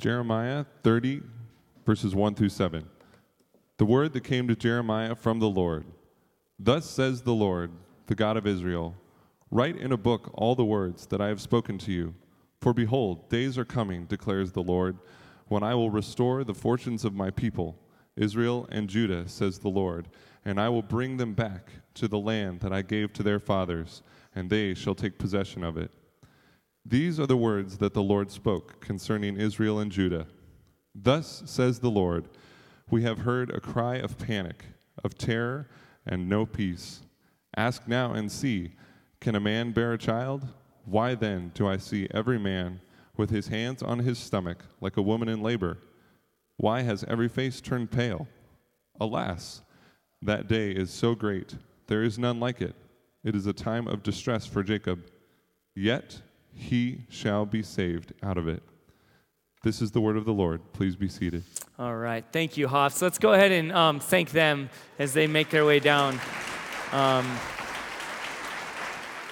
Jeremiah 30, verses 1 through 7. The word that came to Jeremiah from the Lord. Thus says the Lord, the God of Israel Write in a book all the words that I have spoken to you. For behold, days are coming, declares the Lord, when I will restore the fortunes of my people, Israel and Judah, says the Lord, and I will bring them back to the land that I gave to their fathers, and they shall take possession of it. These are the words that the Lord spoke concerning Israel and Judah. Thus says the Lord We have heard a cry of panic, of terror, and no peace. Ask now and see can a man bear a child? Why then do I see every man with his hands on his stomach like a woman in labor? Why has every face turned pale? Alas, that day is so great, there is none like it. It is a time of distress for Jacob, yet he shall be saved out of it. This is the word of the Lord. Please be seated. All right. Thank you, Hoff. So let's go ahead and um, thank them as they make their way down. Um,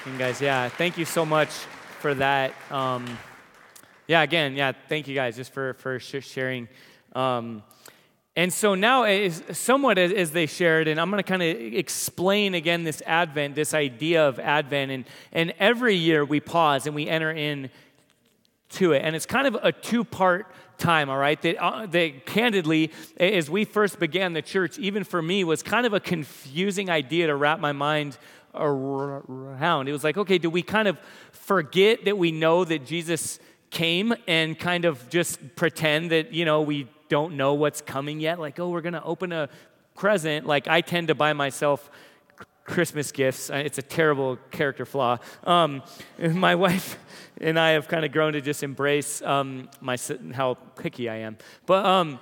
and guys, yeah, thank you so much for that. Um, yeah, again, yeah, thank you guys just for, for sharing. And so now, is somewhat as, they shared, and I'm going to kind of explain again this Advent, this idea of Advent. And, and every year we pause and we enter in to it. And it's kind of a two part time, all right? That, uh, that candidly, as we first began the church, even for me, was kind of a confusing idea to wrap my mind around. It was like, okay, do we kind of forget that we know that Jesus came and kind of just pretend that, you know, we don't know what's coming yet? Like, oh, we're going to open a present. Like, I tend to buy myself Christmas gifts. It's a terrible character flaw. Um, my wife and I have kind of grown to just embrace um, my how picky I am. But um,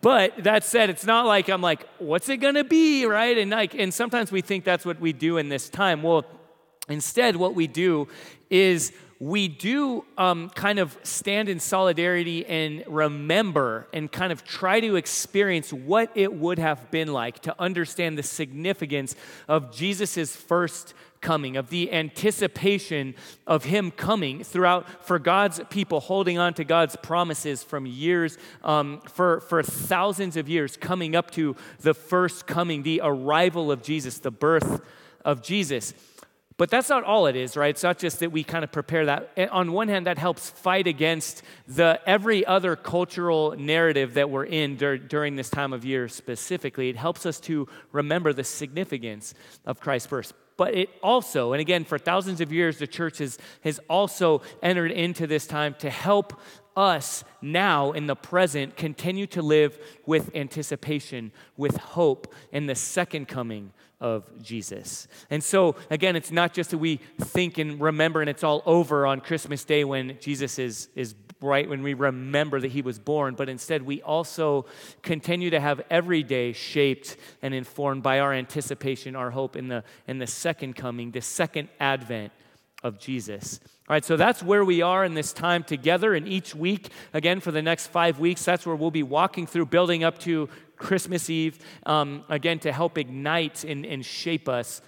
but that said, it's not like I'm like, what's it gonna be, right? And like, and sometimes we think that's what we do in this time. Well, instead, what we do is we do um, kind of stand in solidarity and remember and kind of try to experience what it would have been like to understand the significance of Jesus' first coming, of the anticipation of Him coming throughout for God's people holding on to God's promises from years, um, for, for thousands of years, coming up to the first coming, the arrival of Jesus, the birth of Jesus. But that's not all it is, right? It's not just that we kind of prepare that. On one hand, that helps fight against the every other cultural narrative that we're in dur- during this time of year specifically. It helps us to remember the significance of Christ's birth but it also, and again, for thousands of years, the church has, has also entered into this time to help us now in the present continue to live with anticipation, with hope in the second coming of Jesus. And so, again, it's not just that we think and remember and it's all over on Christmas Day when Jesus is, is right, when we remember that he was born, but instead we also continue to have every day shaped and informed by our anticipation, our hope in the, in the second coming, the second advent of Jesus. All right, so that's where we are in this time together. And each week, again, for the next five weeks, that's where we'll be walking through, building up to Christmas Eve, um, again, to help ignite and, and shape us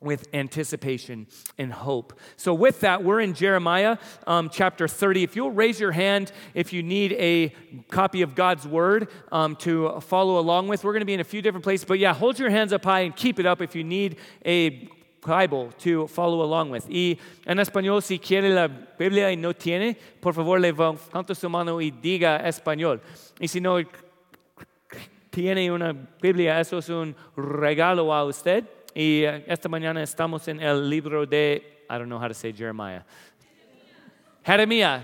with anticipation and hope. So, with that, we're in Jeremiah um, chapter 30. If you'll raise your hand if you need a copy of God's word um, to follow along with, we're going to be in a few different places. But yeah, hold your hands up high and keep it up if you need a Bible to follow along with. Y en español, si quiere la Biblia y no tiene, por favor levante su mano y diga español. Y si no tiene una Biblia, eso es un regalo a usted. Y eh, esta mañana estamos en el libro de, I don't know how to say Jeremiah. Jeremiah.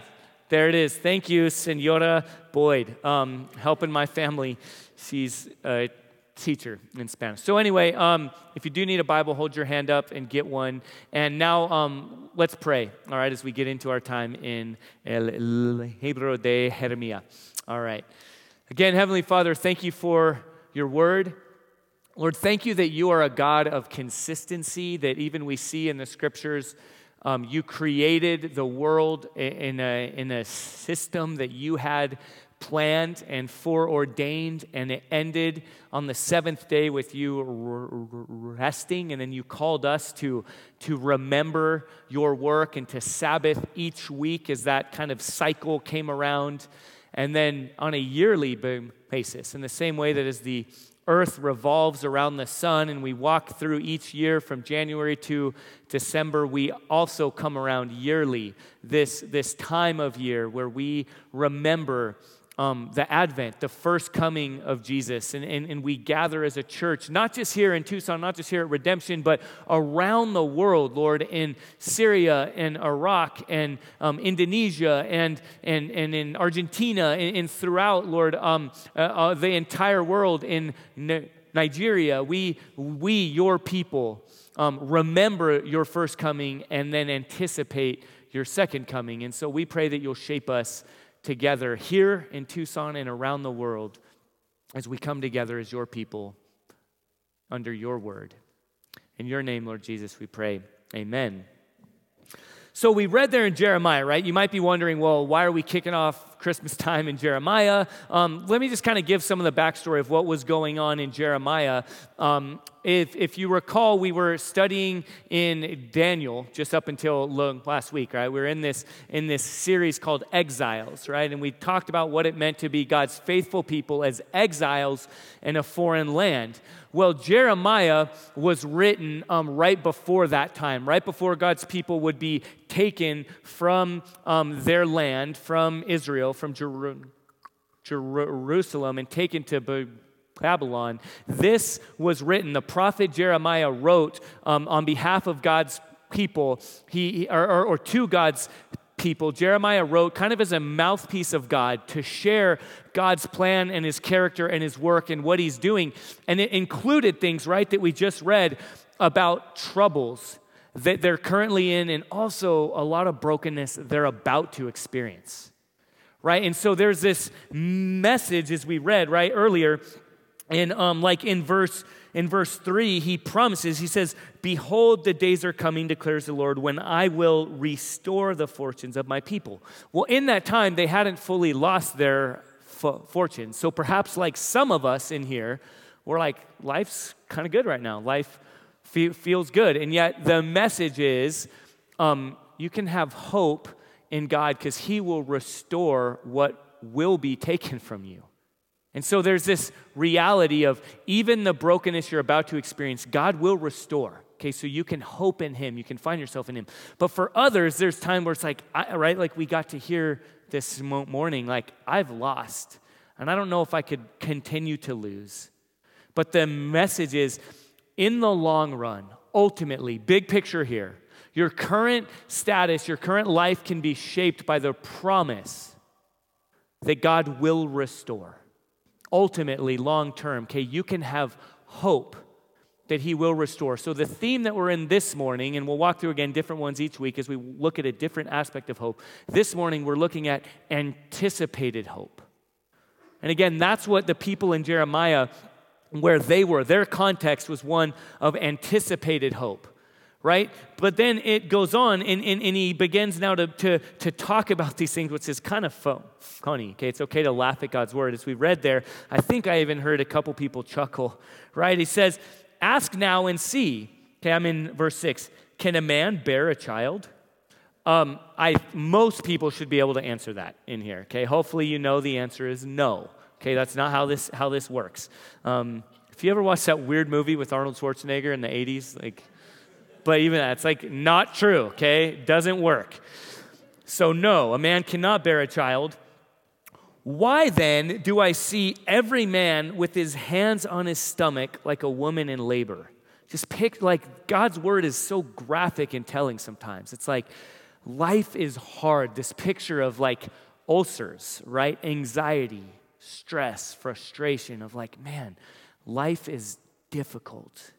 There it is. Thank you, Senora Boyd, um, helping my family. She's a teacher in Spanish. So, anyway, um, if you do need a Bible, hold your hand up and get one. And now um, let's pray, all right, as we get into our time in El Libro de Jeremiah. All right. Again, Heavenly Father, thank you for your word. Lord, thank you that you are a God of consistency, that even we see in the scriptures. Um, you created the world in a, in a system that you had planned and foreordained, and it ended on the seventh day with you resting. And then you called us to, to remember your work and to Sabbath each week as that kind of cycle came around. And then on a yearly basis, in the same way that as the earth revolves around the sun and we walk through each year from January to December, we also come around yearly, this, this time of year where we remember um, the Advent, the first coming of Jesus. And, and, and we gather as a church, not just here in Tucson, not just here at Redemption, but around the world, Lord, in Syria and Iraq and um, Indonesia and, and, and in Argentina and, and throughout, Lord, um, uh, uh, the entire world in Nigeria. We, we your people, um, remember your first coming and then anticipate your second coming. And so we pray that you'll shape us together here in Tucson and around the world as we come together as your people under your word. In your name, Lord Jesus, we pray. Amen. So we read there in Jeremiah, right? You might be wondering, well, why are we kicking off Christmas time in Jeremiah? Um, let me just kind of give some of the backstory of what was going on in Jeremiah. Um, if, if you recall, we were studying in Daniel just up until last week, right? We are in this, in this series called Exiles, right? And we talked about what it meant to be God's faithful people as exiles in a foreign land. Well, Jeremiah was written um, right before that time, right before God's people would be taken from um, their land, from Israel, from Jer- Jerusalem, and taken to Babylon. This was written, the prophet Jeremiah wrote um, on behalf of God's people, he, or, or, or to God's people, Jeremiah wrote kind of as a mouthpiece of God to share God's plan and his character and his work and what he's doing. And it included things, right, that we just read about troubles that they're currently in and also a lot of brokenness they're about to experience. Right? And so there's this message as we read right earlier and um, like in verse in verse 3, he promises, he says, Behold, the days are coming, declares the Lord, when I will restore the fortunes of my people. Well, in that time, they hadn't fully lost their fortunes. So perhaps, like some of us in here, we're like, life's kind of good right now. Life fe- feels good. And yet, the message is um, you can have hope in God because He will restore what will be taken from you. And so there's this reality of even the brokenness you're about to experience, God will restore. Okay, so you can hope in Him, you can find yourself in Him. But for others, there's time where it's like, I, right, like we got to hear this morning, like, I've lost, and I don't know if I could continue to lose. But the message is, in the long run, ultimately, big picture here, your current status, your current life can be shaped by the promise that God will restore ultimately, long term, okay, you can have hope that He will restore. So, the theme that we're in this morning, and we'll walk through again different ones each week as we look at a different aspect of hope. This morning, we're looking at anticipated hope. And again, that's what the people in Jeremiah, where they were, their context was one of anticipated hope right? But then it goes on and, and, and he begins now to, to, to talk about these things, which is kind of funny. Okay, it's okay to laugh at God's word. As we read there, I think I even heard a couple people chuckle, right? He says, Ask now and see. Okay, I'm in verse six. Can a man bear a child? Um, I, most people should be able to answer that in here. Okay, hopefully you know the answer is no. Okay, that's not how this how this works. Um, if you ever watched that weird movie with Arnold Schwarzenegger in the 80s, like but even that's like not true, okay? Doesn't work. So, no, a man cannot bear a child. Why then do I see every man with his hands on his stomach like a woman in labor? Just pick, like, God's word is so graphic and telling sometimes. It's like life is hard. This picture of like ulcers, right? Anxiety, stress, frustration of like, man, life is difficult.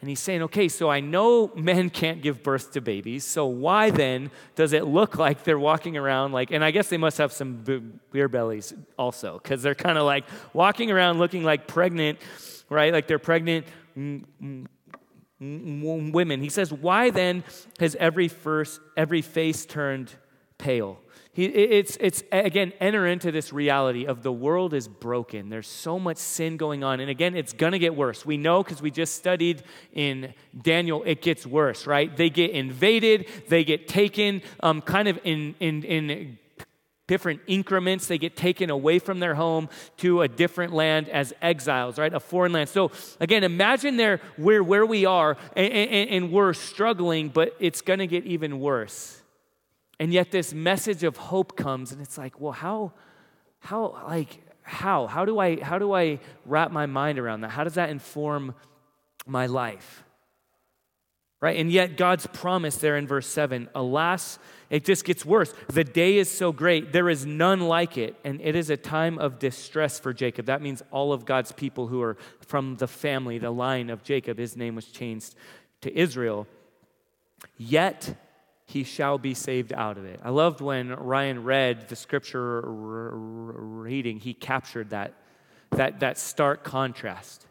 And he's saying, okay, so I know men can't give birth to babies, so why then does it look like they're walking around like, and I guess they must have some beer bellies also, because they're kind of like walking around looking like pregnant, right? Like they're pregnant women. He says, why then has every, first, every face turned pale? He, it's, it's, again, enter into this reality of the world is broken. There's so much sin going on. And again, it's going to get worse. We know because we just studied in Daniel, it gets worse, right? They get invaded, they get taken um, kind of in, in, in different increments. They get taken away from their home to a different land as exiles, right? A foreign land. So again, imagine there where, where we are and, and, and we're struggling, but it's going to get even worse. And yet this message of hope comes and it's like, well, how, how, like, how? How do I, how do I wrap my mind around that? How does that inform my life? Right? And yet God's promise there in verse 7, alas, it just gets worse. The day is so great, there is none like it, and it is a time of distress for Jacob. That means all of God's people who are from the family, the line of Jacob, his name was changed to Israel. Yet he shall be saved out of it. I loved when Ryan read the scripture reading, he captured that, that, that stark contrast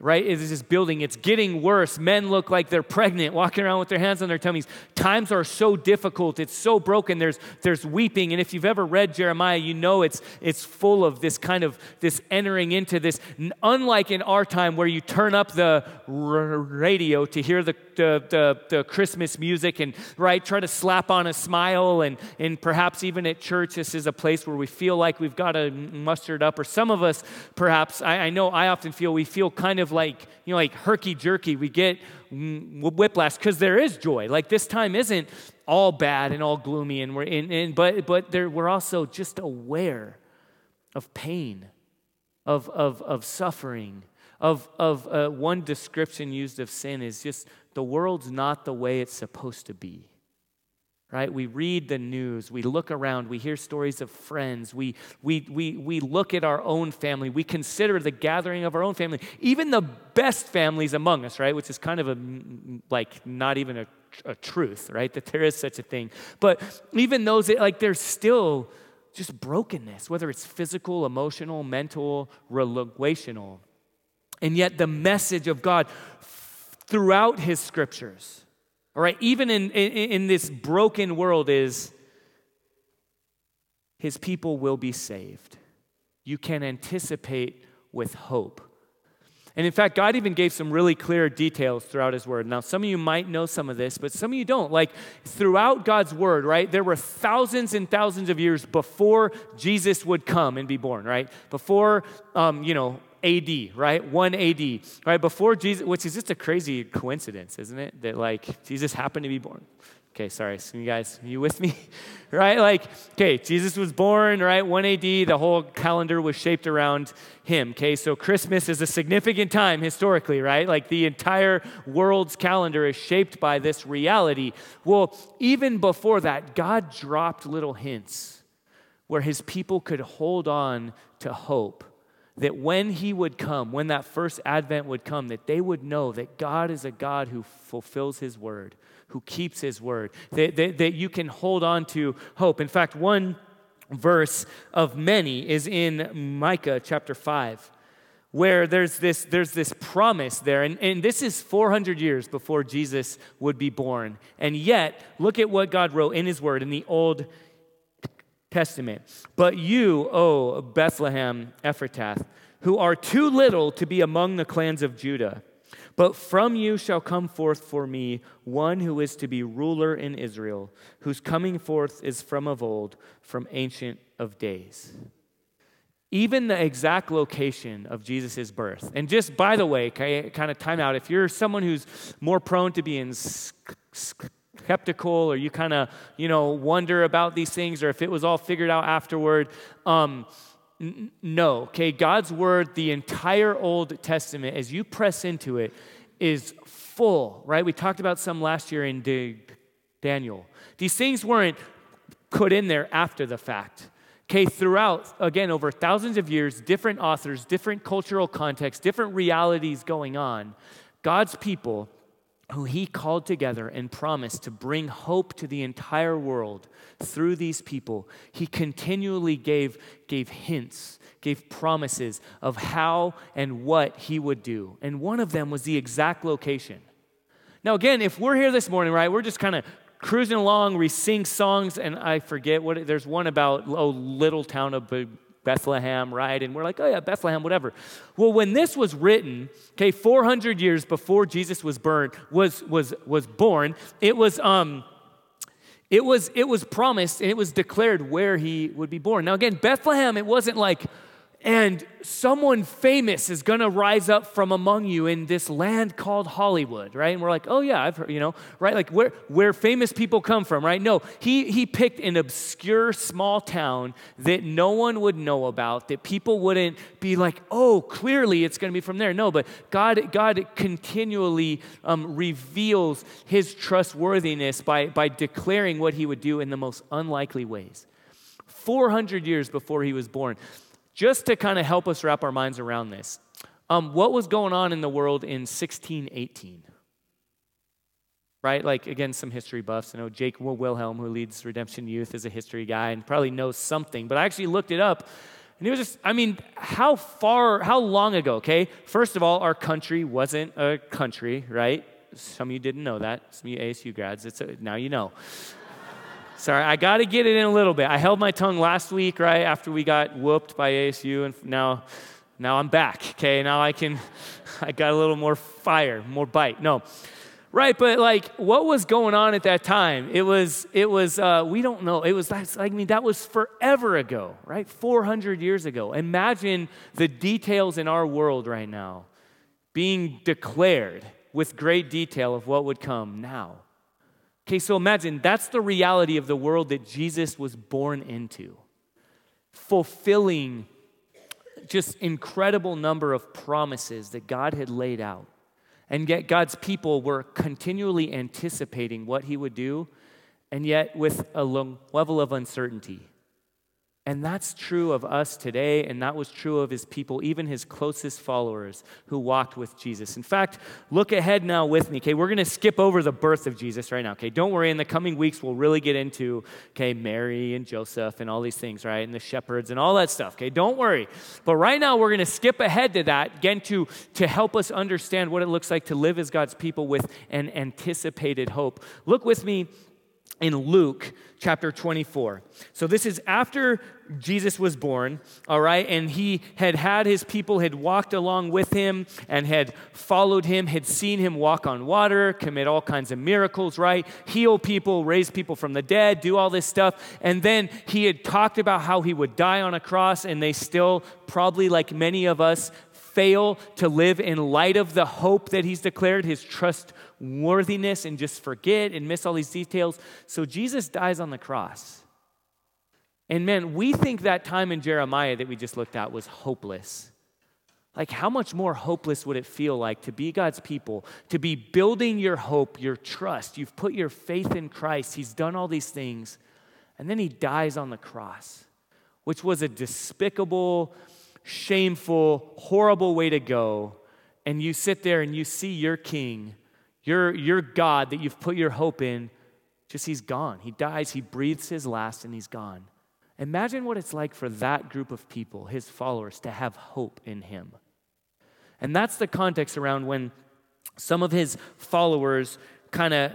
right? It is this building. It's getting worse. Men look like they're pregnant, walking around with their hands on their tummies. Times are so difficult. It's so broken. There's, there's weeping. And if you've ever read Jeremiah, you know it's, it's full of this kind of this entering into this, unlike in our time where you turn up the radio to hear the, the, the, the Christmas music and, right, try to slap on a smile. And, and perhaps even at church, this is a place where we feel like we've got to muster it up. Or some of us, perhaps, I, I know I often feel we feel kind of like, you know, like herky jerky. We get whiplash because there is joy. Like this time isn't all bad and all gloomy, and we're in, in but but there, we're also just aware of pain, of of of suffering, of of uh, one description used of sin is just the world's not the way it's supposed to be right? We read the news, we look around, we hear stories of friends, we, we, we, we look at our own family, we consider the gathering of our own family, even the best families among us, right? Which is kind of a, like, not even a, a truth, right? That there is such a thing. But even those, like, there's still just brokenness, whether it's physical, emotional, mental, relational. And yet, the message of God throughout his scriptures, all right, even in, in, in this broken world, is his people will be saved. You can anticipate with hope. And in fact, God even gave some really clear details throughout His Word. Now, some of you might know some of this, but some of you don't. Like, throughout God's Word, right, there were thousands and thousands of years before Jesus would come and be born, right? Before, um, you know, AD, right? 1 AD, right? Before Jesus, which is just a crazy coincidence, isn't it? That like Jesus happened to be born. Okay, sorry. So you guys, you with me? right? Like, okay, Jesus was born, right? 1 AD, the whole calendar was shaped around him. Okay, so Christmas is a significant time historically, right? Like the entire world's calendar is shaped by this reality. Well, even before that, God dropped little hints where his people could hold on to hope that when he would come, when that first advent would come, that they would know that God is a God who fulfills his word, who keeps his word, that, that, that you can hold on to hope. In fact, one verse of many is in Micah chapter 5 where there's this, there's this promise there. And, and this is 400 years before Jesus would be born. And yet, look at what God wrote in His Word in the Old Testament. But you, O Bethlehem Ephrathah, who are too little to be among the clans of Judah, but from you shall come forth for me one who is to be ruler in Israel, whose coming forth is from of old, from ancient of days. Even the exact location of Jesus' birth. And just by the way, kind of time out, if you're someone who's more prone to being skeptical or you kind of, you know, wonder about these things or if it was all figured out afterward. Um, n- no, okay? God's word, the entire Old Testament, as you press into it, is full, right? We talked about some last year in D- Daniel. These things weren't put in there after the fact. Okay, throughout, again, over thousands of years, different authors, different cultural contexts, different realities going on, God's people who he called together and promised to bring hope to the entire world through these people, he continually gave, gave hints, gave promises of how and what he would do. And one of them was the exact location. Now, again, if we're here this morning, right, we're just kind of cruising along, we sing songs, and I forget what, there's one about, oh, little town of Bethlehem, right? And we're like, oh yeah, Bethlehem, whatever. Well, when this was written, okay, 400 years before Jesus was burned, was was was born, it was um it was, it was promised and it was declared where he would be born. Now, again, Bethlehem, it wasn't like, and someone famous is going to rise up from among you in this land called Hollywood, right? And we're like, oh yeah, I've heard, you know, right? Like where, where famous people come from, right? No, he, he picked an obscure small town that no one would know about, that people wouldn't be like, oh, clearly it's going to be from there. No, but God, God continually um, reveals his trustworthiness by, by declaring what he would do in the most unlikely ways. 400 years before he was born just to kind of help us wrap our minds around this, um, what was going on in the world in 1618? Right? Like, again, some history buffs. I know Jake Wilhelm, who leads Redemption Youth, is a history guy and probably knows something. But I actually looked it up. And it was just, I mean, how far, how long ago, okay? First of all, our country wasn't a country, right? Some of you didn't know that. Some of you ASU grads, it's a, now you know. Sorry, I got to get it in a little bit. I held my tongue last week, right after we got whooped by ASU, and now, now I'm back. Okay, now I can, I got a little more fire, more bite. No, right? But like, what was going on at that time? It was, it was. Uh, we don't know. It was. That's, I mean, that was forever ago, right? 400 years ago. Imagine the details in our world right now, being declared with great detail of what would come now. Okay, so imagine that's the reality of the world that Jesus was born into, fulfilling just incredible number of promises that God had laid out. And yet God's people were continually anticipating what he would do, and yet with a level of uncertainty. And that's true of us today, and that was true of his people, even his closest followers who walked with Jesus. In fact, look ahead now with me, okay? We're to skip over the birth of Jesus right now, okay? Don't worry, in the coming weeks, we'll really get into, okay, Mary and Joseph and all these things, right? And the shepherds and all that stuff, okay? Don't worry. But right now, we're to skip ahead to that, again, to, to help us understand what it looks like to live as God's people with an anticipated hope. Look with me in Luke chapter 24. So this is after Jesus was born, all right, and he had had his people had walked along with him and had followed him, had seen him walk on water, commit all kinds of miracles, right? Heal people, raise people from the dead, do all this stuff. And then he had talked about how he would die on a cross and they still probably like many of us fail to live in light of the hope that he's declared, his trustworthiness, and just forget and miss all these details. So Jesus dies on the cross. And man, we think that time in Jeremiah that we just looked at was hopeless. Like, how much more hopeless would it feel like to be God's people, to be building your hope, your trust? You've put your faith in Christ, He's done all these things, and then He dies on the cross, which was a despicable, shameful, horrible way to go. And you sit there and you see your king, your, your God that you've put your hope in, just He's gone. He dies, He breathes His last, and He's gone. Imagine what it's like for that group of people, his followers, to have hope in him. And that's the context around when some of his followers kind of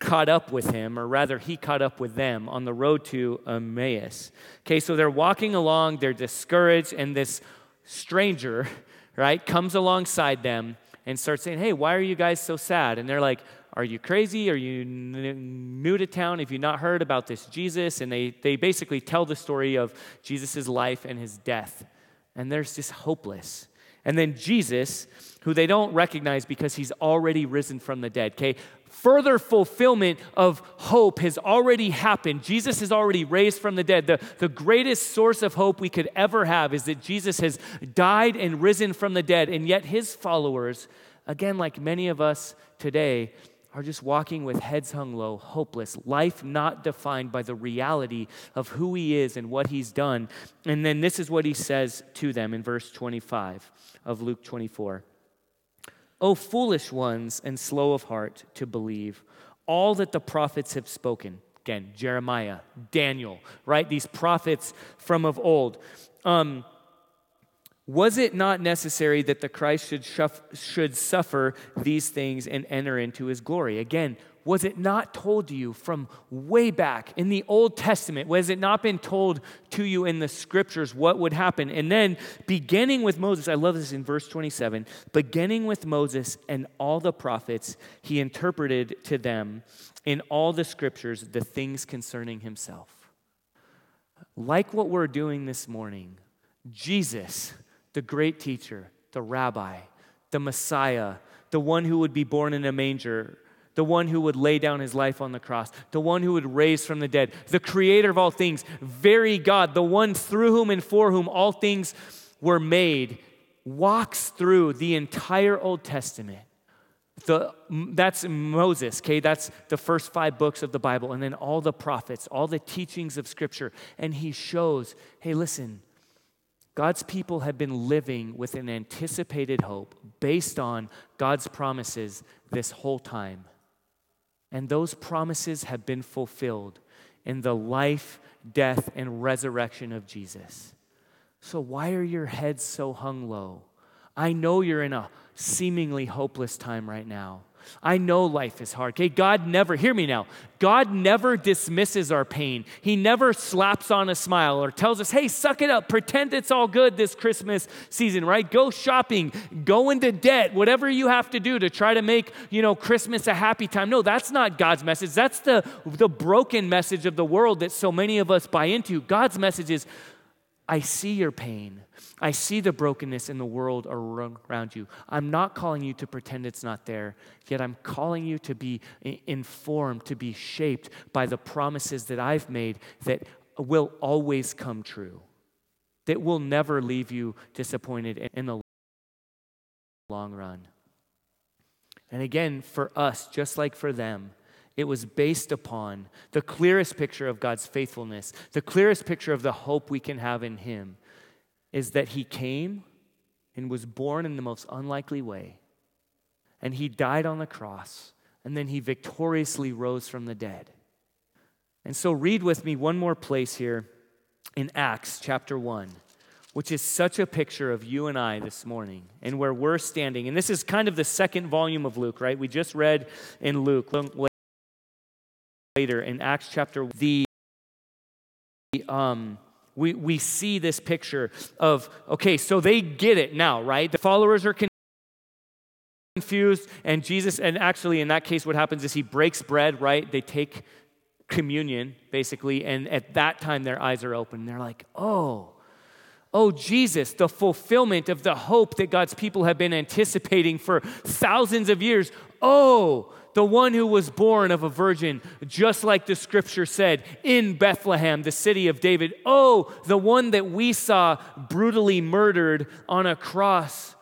caught up with him, or rather, he caught up with them on the road to Emmaus. Okay, so they're walking along, they're discouraged, and this stranger, right, comes alongside them and start saying, Hey, why are you guys so sad? And they're like, are you crazy? Are you new to town? Have you not heard about this Jesus? And they, they basically tell the story of Jesus' life and his death. And they're just hopeless. And then Jesus, who they don't recognize because he's already risen from the dead, okay? Further fulfillment of hope has already happened. Jesus is already raised from the dead. The, the greatest source of hope we could ever have is that Jesus has died and risen from the dead. And yet, his followers, again, like many of us today, are just walking with heads hung low, hopeless, life not defined by the reality of who he is and what he's done. And then this is what he says to them in verse 25 of Luke 24 O foolish ones and slow of heart to believe all that the prophets have spoken. Again, Jeremiah, Daniel, right? These prophets from of old. Um, was it not necessary that the Christ should, shuff, should suffer these things and enter into his glory? Again, was it not told to you from way back in the Old Testament? Was it not been told to you in the scriptures what would happen? And then, beginning with Moses, I love this in verse 27 beginning with Moses and all the prophets, he interpreted to them in all the scriptures the things concerning himself. Like what we're doing this morning, Jesus, the great teacher, the rabbi, the Messiah, the one who would be born in a manger, the one who would lay down his life on the cross, the one who would raise from the dead, the creator of all things, very God, the one through whom and for whom all things were made, walks through the entire Old Testament. The, that's Moses, okay? That's the first five books of the Bible, and then all the prophets, all the teachings of Scripture. And he shows hey, listen, God's people have been living with an anticipated hope based on God's promises this whole time. And those promises have been fulfilled in the life, death, and resurrection of Jesus. So, why are your heads so hung low? I know you're in a seemingly hopeless time right now. I know life is hard. Okay, God never, hear me now, God never dismisses our pain. He never slaps on a smile or tells us, hey, suck it up, pretend it's all good this Christmas season, right? Go shopping, go into debt, whatever you have to do to try to make, you know, Christmas a happy time. No, that's not God's message. That's the, the broken message of the world that so many of us buy into. God's message is, I see your pain. I see the brokenness in the world around you. I'm not calling you to pretend it's not there, yet I'm calling you to be informed, to be shaped by the promises that I've made that will always come true, that will never leave you disappointed in the long run. And again, for us, just like for them, it was based upon the clearest picture of God's faithfulness, the clearest picture of the hope we can have in Him is that He came and was born in the most unlikely way. And He died on the cross, and then He victoriously rose from the dead. And so, read with me one more place here in Acts chapter 1 which is such a picture of you and I this morning and where we're standing. And this is kind of the second volume of Luke, right? We just read in Luke later in Acts chapter the um we, we see this picture of okay so they get it now right? The followers are confused and jesus and actually in that case what happens is he breaks bread right? They take communion basically and at that time their eyes are open. They're like oh Oh, Jesus, the fulfillment of the hope that God's people have been anticipating for thousands of years. Oh, the one who was born of a virgin, just like the scripture said, in Bethlehem, the city of David. Oh, the one that we saw brutally murdered on a cross.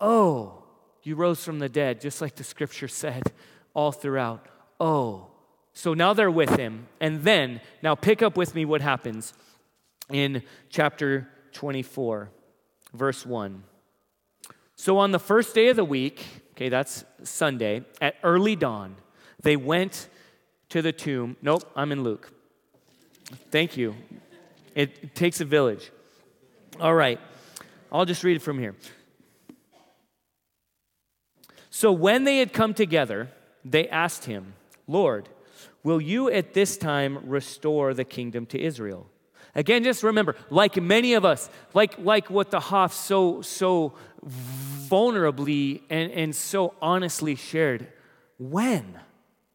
Oh, you rose from the dead, just like the scripture said all throughout. Oh. So now they're with him. And then, now pick up with me what happens in chapter 24, verse 1. So on the first day of the week, Okay, that's Sunday. At early dawn, they went to the tomb. Nope, I'm in Luke. Thank you. It, takes a village. All right, I'll just read it from here. So when they had come together, they asked him, Lord, will you at this time restore the kingdom to Israel? Again, just remember, like many of us, like, like what the Hoff so, so vulnerably and, and so honestly shared, when?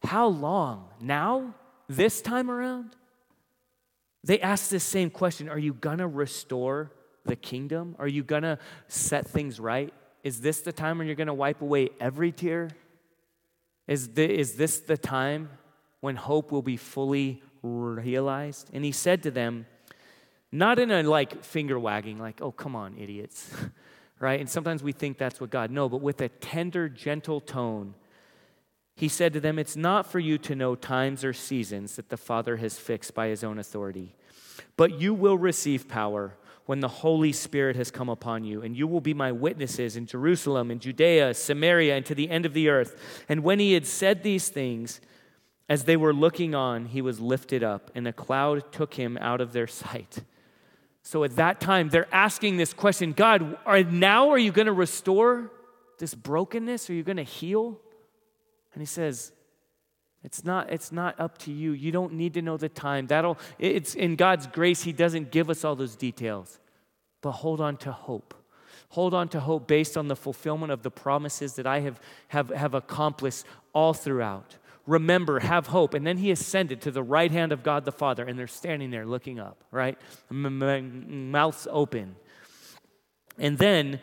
How long? Now? This time around? They asked this same question Are you gonna restore the kingdom? Are you gonna set things right? Is this the time when you're gonna wipe away every tear? Is, the, is this the time when hope will be fully realized? And he said to them, not in a like finger wagging, like, oh, come on, idiots, right? And sometimes we think that's what God, no, but with a tender, gentle tone. He said to them, It's not for you to know times or seasons that the Father has fixed by his own authority, but you will receive power when the Holy Spirit has come upon you, and you will be my witnesses in Jerusalem, in Judea, Samaria, and to the end of the earth. And when he had said these things, as they were looking on, he was lifted up, and a cloud took him out of their sight. So at that time, they're asking this question God, are, now are you going to restore this brokenness? Are you going to heal? And he says, it's not, it's not up to you. You don't need to know the time. That'll, it's in God's grace, He doesn't give us all those details. But hold on to hope. Hold on to hope based on the fulfillment of the promises that I have, have, have accomplished all throughout. Remember, have hope. And then he ascended to the right hand of God the Father, and they're standing there looking up, right? Mouths open. And then,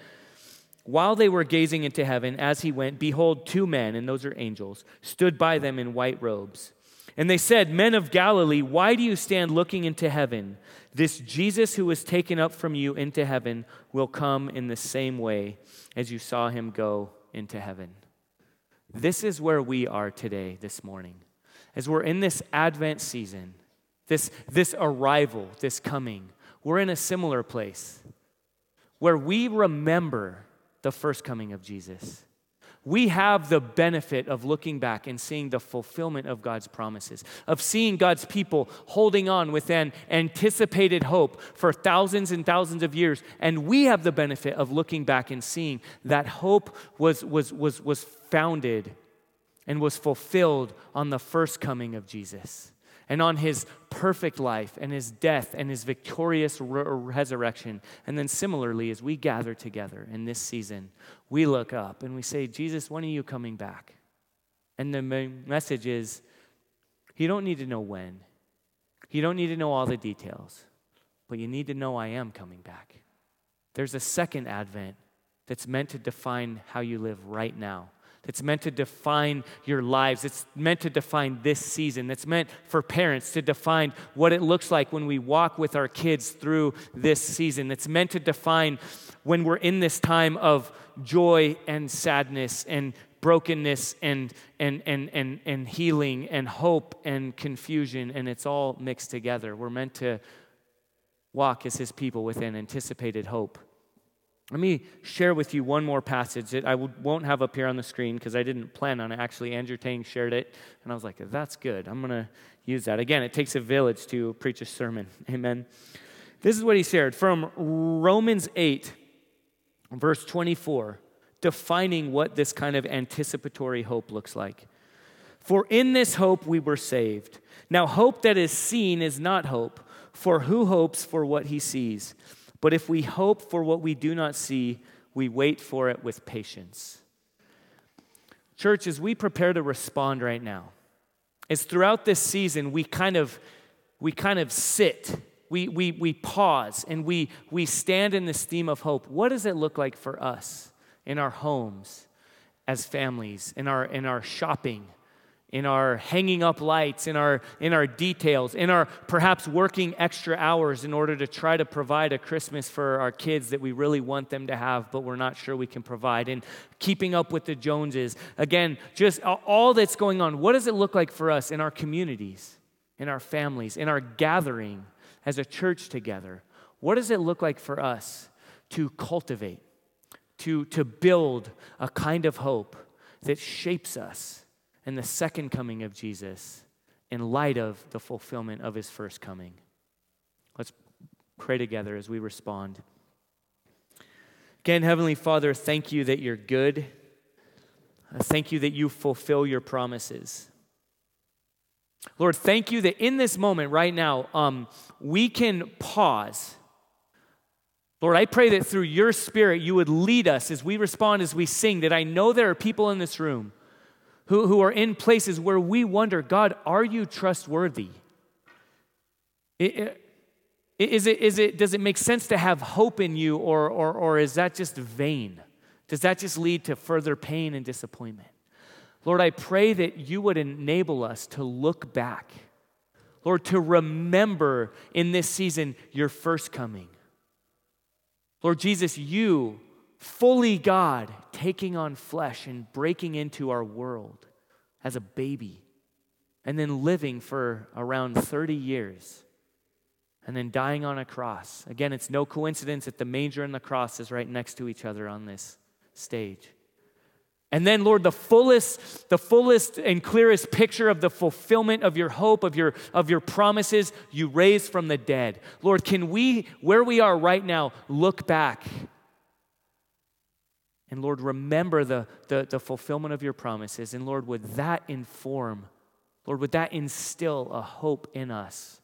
while they were gazing into heaven, as he went, behold, two men, and those are angels, stood by them in white robes. And they said, Men of Galilee, why do you stand looking into heaven? This Jesus who was taken up from you into heaven will come in the same way as you saw him go into heaven. This is where we are today, this morning. As we're in this Advent season, this, this arrival, this coming, we're in a similar place where we remember the first coming of Jesus we have the benefit of looking back and seeing the fulfillment of God's promises, of seeing God's people holding on with an anticipated hope for thousands and thousands of years. And we have the benefit of looking back and seeing that hope was, was, was, was founded and was fulfilled on the first coming of Jesus and on his perfect life and his death and his victorious re- resurrection. And then, similarly, as we gather together in this season, we look up and we say, Jesus, when are you coming back? And the message is, you don't need to know when, you don't need to know all the details, but you need to know I am coming back. There's a second advent that's meant to define how you live right now. It's meant to define your lives. It's meant to define this season. It's meant for parents to define what it looks like when we walk with our kids through this season. It's meant to define when we're in this time of joy and sadness and brokenness and, and, and, and, and healing and hope and confusion, and it's all mixed together. We're meant to walk as his people with an anticipated hope. Let me share with you one more passage that I won't have up here on the screen because I didn't plan on it. Actually, Andrew Tang shared it, and I was like, that's good. I'm going to use that. Again, it takes a village to preach a sermon. Amen. This is what he shared from Romans 8, verse 24, defining what this kind of anticipatory hope looks like. For in this hope we were saved. Now, hope that is seen is not hope, for who hopes for what he sees? But if we hope for what we do not see, we wait for it with patience. Church, as we prepare to respond right now, as throughout this season we kind of we kind of sit, we, we, we pause, and we, we stand in this theme of hope. What does it look like for us in our homes, as families, in our, in our shopping, in our hanging up lights, in our, in our details, in our perhaps working extra hours in order to try to provide a Christmas for our kids that we really want them to have, but we're not sure we can provide, and keeping up with the Joneses. Again, just all that's going on. What does it look like for us in our communities, in our families, in our gathering as a church together? What does it look like for us to cultivate, to, to build a kind of hope that shapes us? And the second coming of Jesus in light of the fulfillment of his first coming. Let's pray together as we respond. Again, Heavenly Father, thank you that you're good. Thank you that you fulfill your promises. Lord, thank you that in this moment right now, um, we can pause. Lord, I pray that through your spirit, you would lead us as we respond, as we sing, that I know there are people in this room who, who are in places where we wonder, God, are you trustworthy? Is it, is it, does it make sense to have hope in you, or, or, or is that just vain? Does that just lead to further pain and disappointment? Lord, I pray that you would enable us to look back. Lord, to remember in this season your first coming. Lord Jesus, you fully God, taking on flesh and breaking into our world as a baby, and then living for around 30 years, and then dying on a cross. Again, it's no coincidence that the manger and the cross is right next to each other on this stage. And then, Lord, the fullest, the fullest and clearest picture of the fulfillment of your hope, of your, of your promises, you raised from the dead. Lord, can we, where we are right now, look back and Lord, remember the, the, the, fulfillment of your promises. And Lord, would that inform, Lord, would that instill a hope in us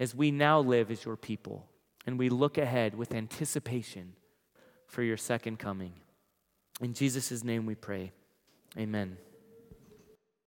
as we now live as your people and we look ahead with anticipation for your second coming. In Jesus' name we pray. Amen.